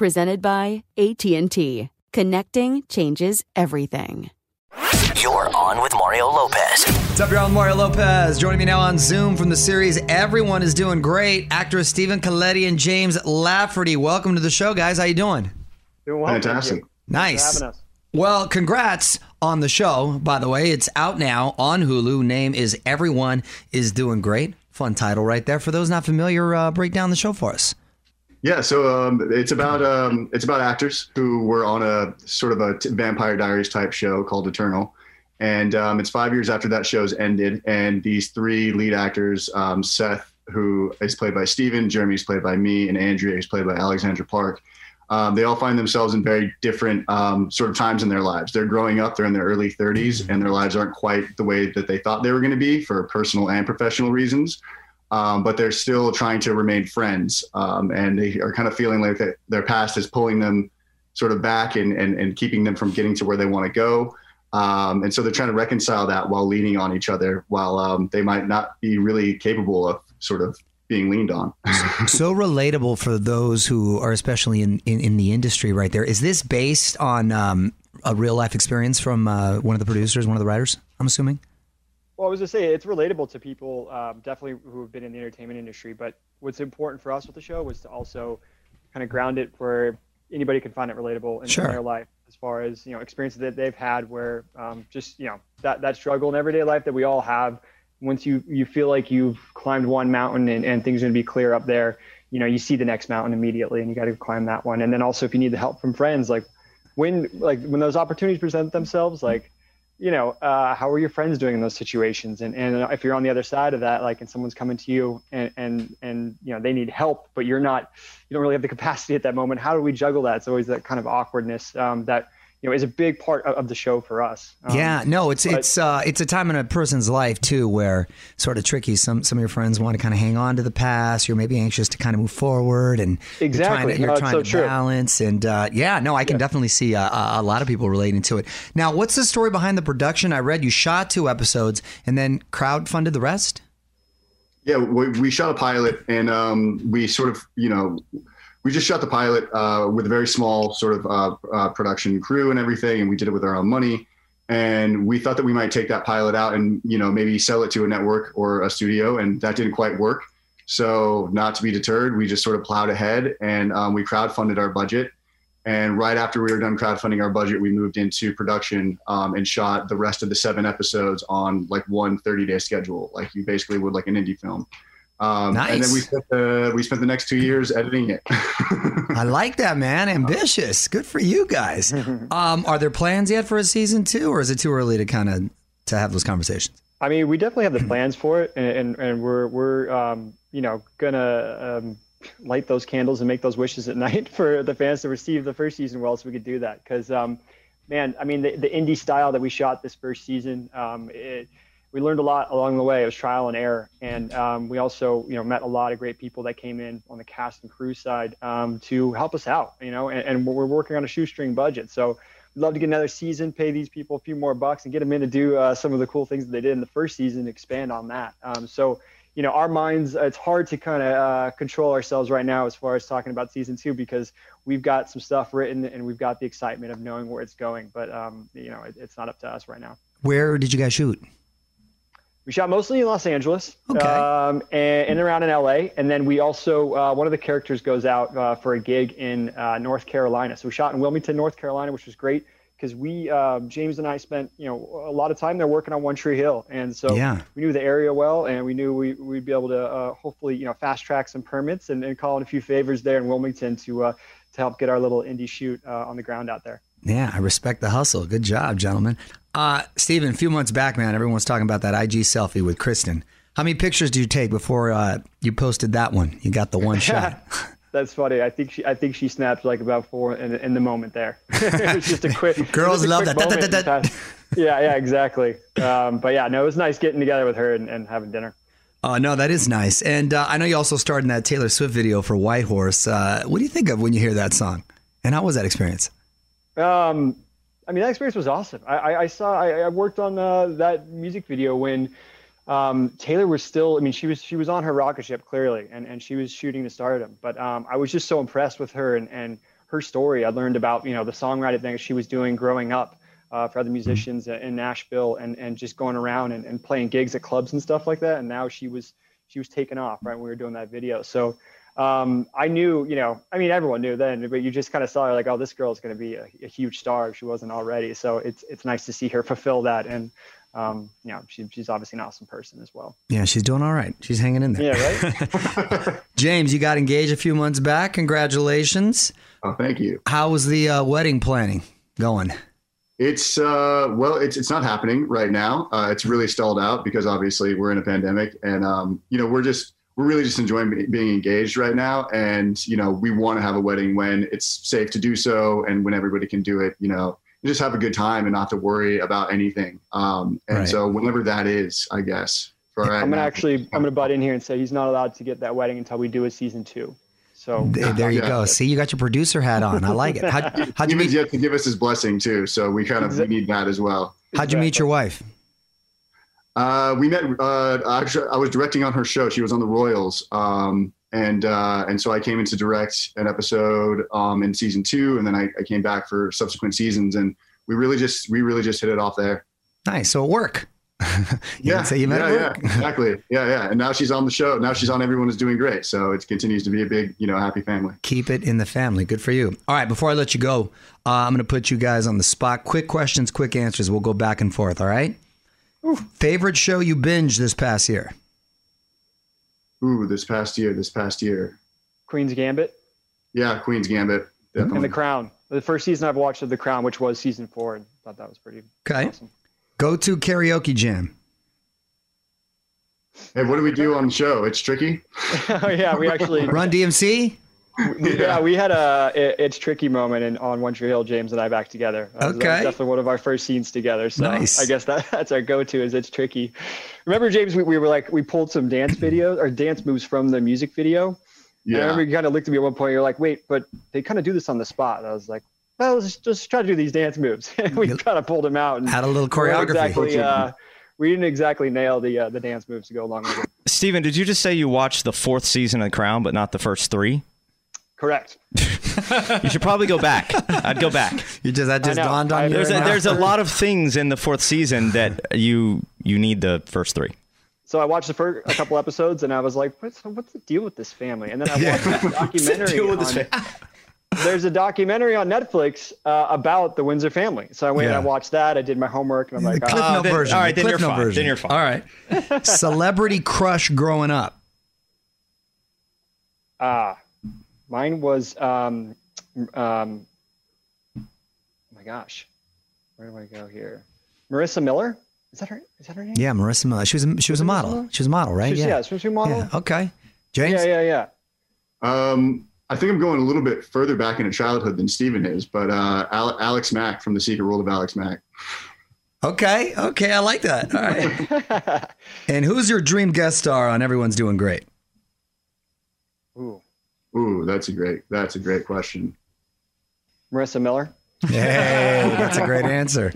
Presented by AT&T. Connecting changes everything. You're on with Mario Lopez. What's up, y'all? I'm Mario Lopez. Joining me now on Zoom from the series Everyone is Doing Great, actors Stephen Colletti and James Lafferty. Welcome to the show, guys. How you doing? Doing well. Fantastic. Nice. having us. Well, congrats on the show, by the way. It's out now on Hulu. Name is Everyone is Doing Great. Fun title right there. For those not familiar, uh, break down the show for us. Yeah, so um, it's about um, it's about actors who were on a sort of a t- Vampire Diaries type show called Eternal, and um, it's five years after that show's ended, and these three lead actors, um, Seth, who is played by Stephen, Jeremy is played by me, and Andrea is played by Alexandra Park. Um, they all find themselves in very different um, sort of times in their lives. They're growing up; they're in their early 30s, and their lives aren't quite the way that they thought they were going to be for personal and professional reasons um, but they're still trying to remain friends. Um, and they are kind of feeling like that their past is pulling them sort of back and, and, and keeping them from getting to where they want to go. Um, and so they're trying to reconcile that while leaning on each other, while um, they might not be really capable of sort of being leaned on. so relatable for those who are especially in, in, in the industry right there. Is this based on um, a real life experience from uh, one of the producers, one of the writers, I'm assuming? Well, I was gonna say it's relatable to people, um, definitely who have been in the entertainment industry. But what's important for us with the show was to also kind of ground it where anybody can find it relatable in, Sure. their life, as far as you know experiences that they've had, where um, just you know that that struggle in everyday life that we all have. Once you you feel like you've climbed one mountain and, and things are gonna be clear up there, you know you see the next mountain immediately, and you got to climb that one. And then also if you need the help from friends, like when like when those opportunities present themselves, like you know, uh, how are your friends doing in those situations? And and if you're on the other side of that, like, and someone's coming to you and and and you know they need help, but you're not, you don't really have the capacity at that moment. How do we juggle that? It's always that kind of awkwardness um, that you know is a big part of, of the show for us. Um, yeah, no, it's but- it's uh, it's a time in a person's life too where sort of tricky. Some some of your friends want to kind of hang on to the past. You're maybe anxious to kind of move forward, and Exactly. You're trying to, you're true. trying to balance. And uh, yeah, no, I can definitely see uh, a, a lot of people relating to it. Now, what's the story behind the production? I read you shot two episodes and then crowdfunded the rest. Yeah, we, we shot a pilot, and um, we sort of, you know, we just shot the pilot uh, with a very small sort of uh, uh, production crew and everything, and we did it with our own money. And we thought that we might take that pilot out and, you know, maybe sell it to a network or a studio, and that didn't quite work. So, not to be deterred, we just sort of plowed ahead and um, we crowdfunded our budget. And right after we were done crowdfunding our budget, we moved into production um, and shot the rest of the seven episodes on like one 30 day schedule, like you basically would like an indie film. Um, And then we spent the we spent the next two years editing it. I like that, man. Ambitious. Good for you guys. Um, are there plans yet for a season two, or is it too early to kind of to have those conversations? I mean, we definitely have the plans for it, and and, and we're we're um, you know gonna um, light those candles and make those wishes at night for the fans to receive the first season well, so we could do that. Because um, man, I mean, the, the indie style that we shot this first season, um, it, we learned a lot along the way. It was trial and error, and um, we also you know met a lot of great people that came in on the cast and crew side um, to help us out. You know, and, and we're working on a shoestring budget, so we'd love to get another season, pay these people a few more bucks, and get them in to do uh, some of the cool things that they did in the first season, expand on that. Um, so, you know, our minds, it's hard to kind of uh, control ourselves right now as far as talking about season two because we've got some stuff written and we've got the excitement of knowing where it's going. But, um, you know, it, it's not up to us right now. Where did you guys shoot? We shot mostly in Los Angeles Okay. um, and, and around in LA. And then we also, uh, one of the characters goes out uh, for a gig in uh, North Carolina. So we shot in Wilmington, North Carolina, which was great because we, uh, James and I spent, you know, a lot of time there working on One Tree Hill. And so Yeah. we knew the area well and we knew we, we'd be able to uh, hopefully, you know, fast track some permits and, and call in a few favors there in Wilmington to, uh, to help get our little indie shoot uh, on the ground out there. Yeah, I respect the hustle. Good job, gentlemen. Uh, Stephen, a few months back, man, everyone was talking about that IG selfie with Kristin. How many pictures do you take before uh, you posted that one? You got the one shot. That's funny. I think she, I think she snapped like about four in, in the moment there. it was just a quick. Girls a love quick that. Da, da, da. Yeah, yeah, exactly. Um, but yeah, no, it was nice getting together with her and, and having dinner. Oh, no, that is nice. And uh, I know you also starred in that Taylor Swift video for White Horse. Uh, what do you think of when you hear that song? And how was that experience? Um, I mean, that experience was awesome. I, I, I saw, I, I worked on uh, that music video when um, Taylor was still, I mean, she was, she was on her rocket ship clearly, and, and she was shooting to stardom. But um, I was just so impressed with her and, and her story. I learned about, you know, the songwriting thing she was doing growing up uh, for other musicians in Nashville and, and just going around and, and playing gigs at clubs and stuff like that. And now she was, she was taken off right when we were doing that video. So um, I knew, you know, I mean, everyone knew then, but you just kind of saw her like, oh, this girl's going to be a, a huge star if she wasn't already. So it's it's nice to see her fulfill that, and um, you know, she, she's obviously an awesome person as well. Yeah, she's doing all right. She's hanging in there. Yeah, right. James, you got engaged a few months back. Congratulations. oh, thank you. How was the uh, wedding planning going? It's uh, well, it's it's not happening right now. Uh, it's really stalled out because obviously we're in a pandemic, and um, you know we're just we're really just enjoying be- being engaged right now, and you know we want to have a wedding when it's safe to do so, and when everybody can do it. You know, just have a good time and not to worry about anything. Um, and Right. so whenever that is, I guess. For right I'm gonna now. actually, I'm gonna butt in here and say he's not allowed to get that wedding until we do a season two. So There there you Yeah. go. See, you got your producer hat on. I like it. How'd, how'd you He was meet? yet to give us his blessing too, so we kind of we need that as well. How'd you meet your wife? Uh, we met. Uh, actually, I was directing on her show. She was on the Royals, um, and uh, and so I came in to direct an episode um, in season two, and then I, I came back for subsequent seasons, and we really just we really just hit it off there. Nice. So at work. you yeah, you met yeah, yeah, exactly. Yeah, yeah. And now she's on the show. Now she's on. Everyone is doing great. So it continues to be a big, you know, happy family. Keep it in the family. Good for you. All right, before I let you go, uh, I'm going to put you guys on the spot. Quick questions, quick answers. We'll go back and forth. All right. Favorite show you binged this past year? Ooh, this past year, this past year, Queen's Gambit yeah, Queen's Gambit, and. The Crown. The first season I've watched of The Crown, which was season four, and thought that was pretty Okay. awesome. Go to karaoke jam. Hey, what do we do on the show? It's tricky. oh yeah, we actually Run DMC. yeah, we had a it, it's tricky moment in on One Tree Hill, James and I back together. That was- that was Okay. definitely one of our first scenes together. So Nice. I guess that that's our go-to is it's tricky. Remember, James, we, we were like we pulled some dance videos or dance moves from the music video. And I Yeah. remember you kind of looked at me at one point. You're like, wait, but they kind of do this on the spot. And I was like, well, let's just try to do these dance moves. And we kind of pulled them out and Had a little we choreography. Exactly. Uh, we didn't exactly nail the uh, the dance moves to go along with it. Stephen, did you just say you watched the fourth season of The Crown, but not the first three? Correct. You should probably go back. I'd go back. You just that just dawned on I- you. There's right a, there's a lot of things in the fourth season that you you need the first three. So I watched the first a couple episodes and I was like, what's what's the deal with this family? And then I watched a documentary. on, there's a documentary on Netflix uh, about the Windsor family. So I went and I watched that. I did my homework and I'm like, the Cliff oh, Note then- version. all right, the then Cliff you're Note fine. version. Then you're fine. All right. Celebrity crush growing up. Ah, mine was um, um, oh my gosh, where do I go here? Marisa Miller. Is that her? Is that her name? Yeah, Marisa Miller. She was a, she was a model. She was a model, right? She's- yeah. yeah, swimsuit model. Yeah. Okay. James. Yeah, yeah, yeah. Um, I think I'm going a little bit further back into childhood than Stephen is, but uh, Al- Alex Mack from The Secret World of Alex Mack. Okay. Okay. I like that. All right. and who's your dream guest star on Everyone's Doing Great? Ooh, Ooh, that's a great that's a great question. Marisa Miller. Hey, that's a great answer.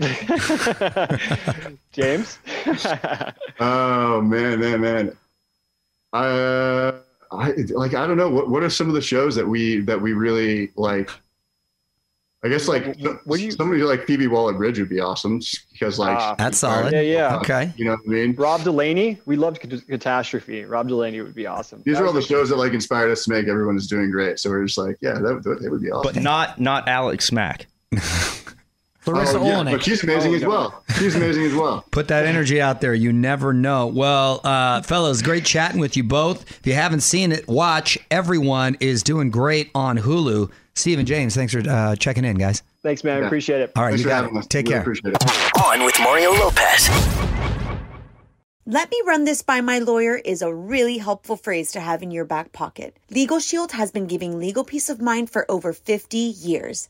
James. Oh man, man, man. Uh, I like I don't know what what are some of the shows that we that we really like. I guess like What you- somebody like Phoebe Waller Bridge would be awesome because like Ah, That's solid. Yeah, yeah. Okay. you know what I mean. Rob Delaney. We loved Catastrophe. Rob Delaney would be awesome. These That are all the was- shows that like inspired us to make everyone is doing great. So we're just like, yeah, that, that, that would be awesome. But not not Alex Mack. Larisa Oh, yeah, Oleynik. but she's amazing Oh, as no. well. She's amazing as well. Put that energy out there. You never know. Well, uh, fellas, great chatting with you both. If you haven't seen it, watch. Everyone is doing great on Hulu. Stephen James, thanks for uh, checking in, guys. Thanks, man. Yeah. Appreciate it. All right, Thanks you for got having it. us. Take Really care. Appreciate it. On with Mario Lopez. Let me run this by my lawyer is a really helpful phrase to have in your back pocket. Legal Shield has been giving legal peace of mind for over 50 years.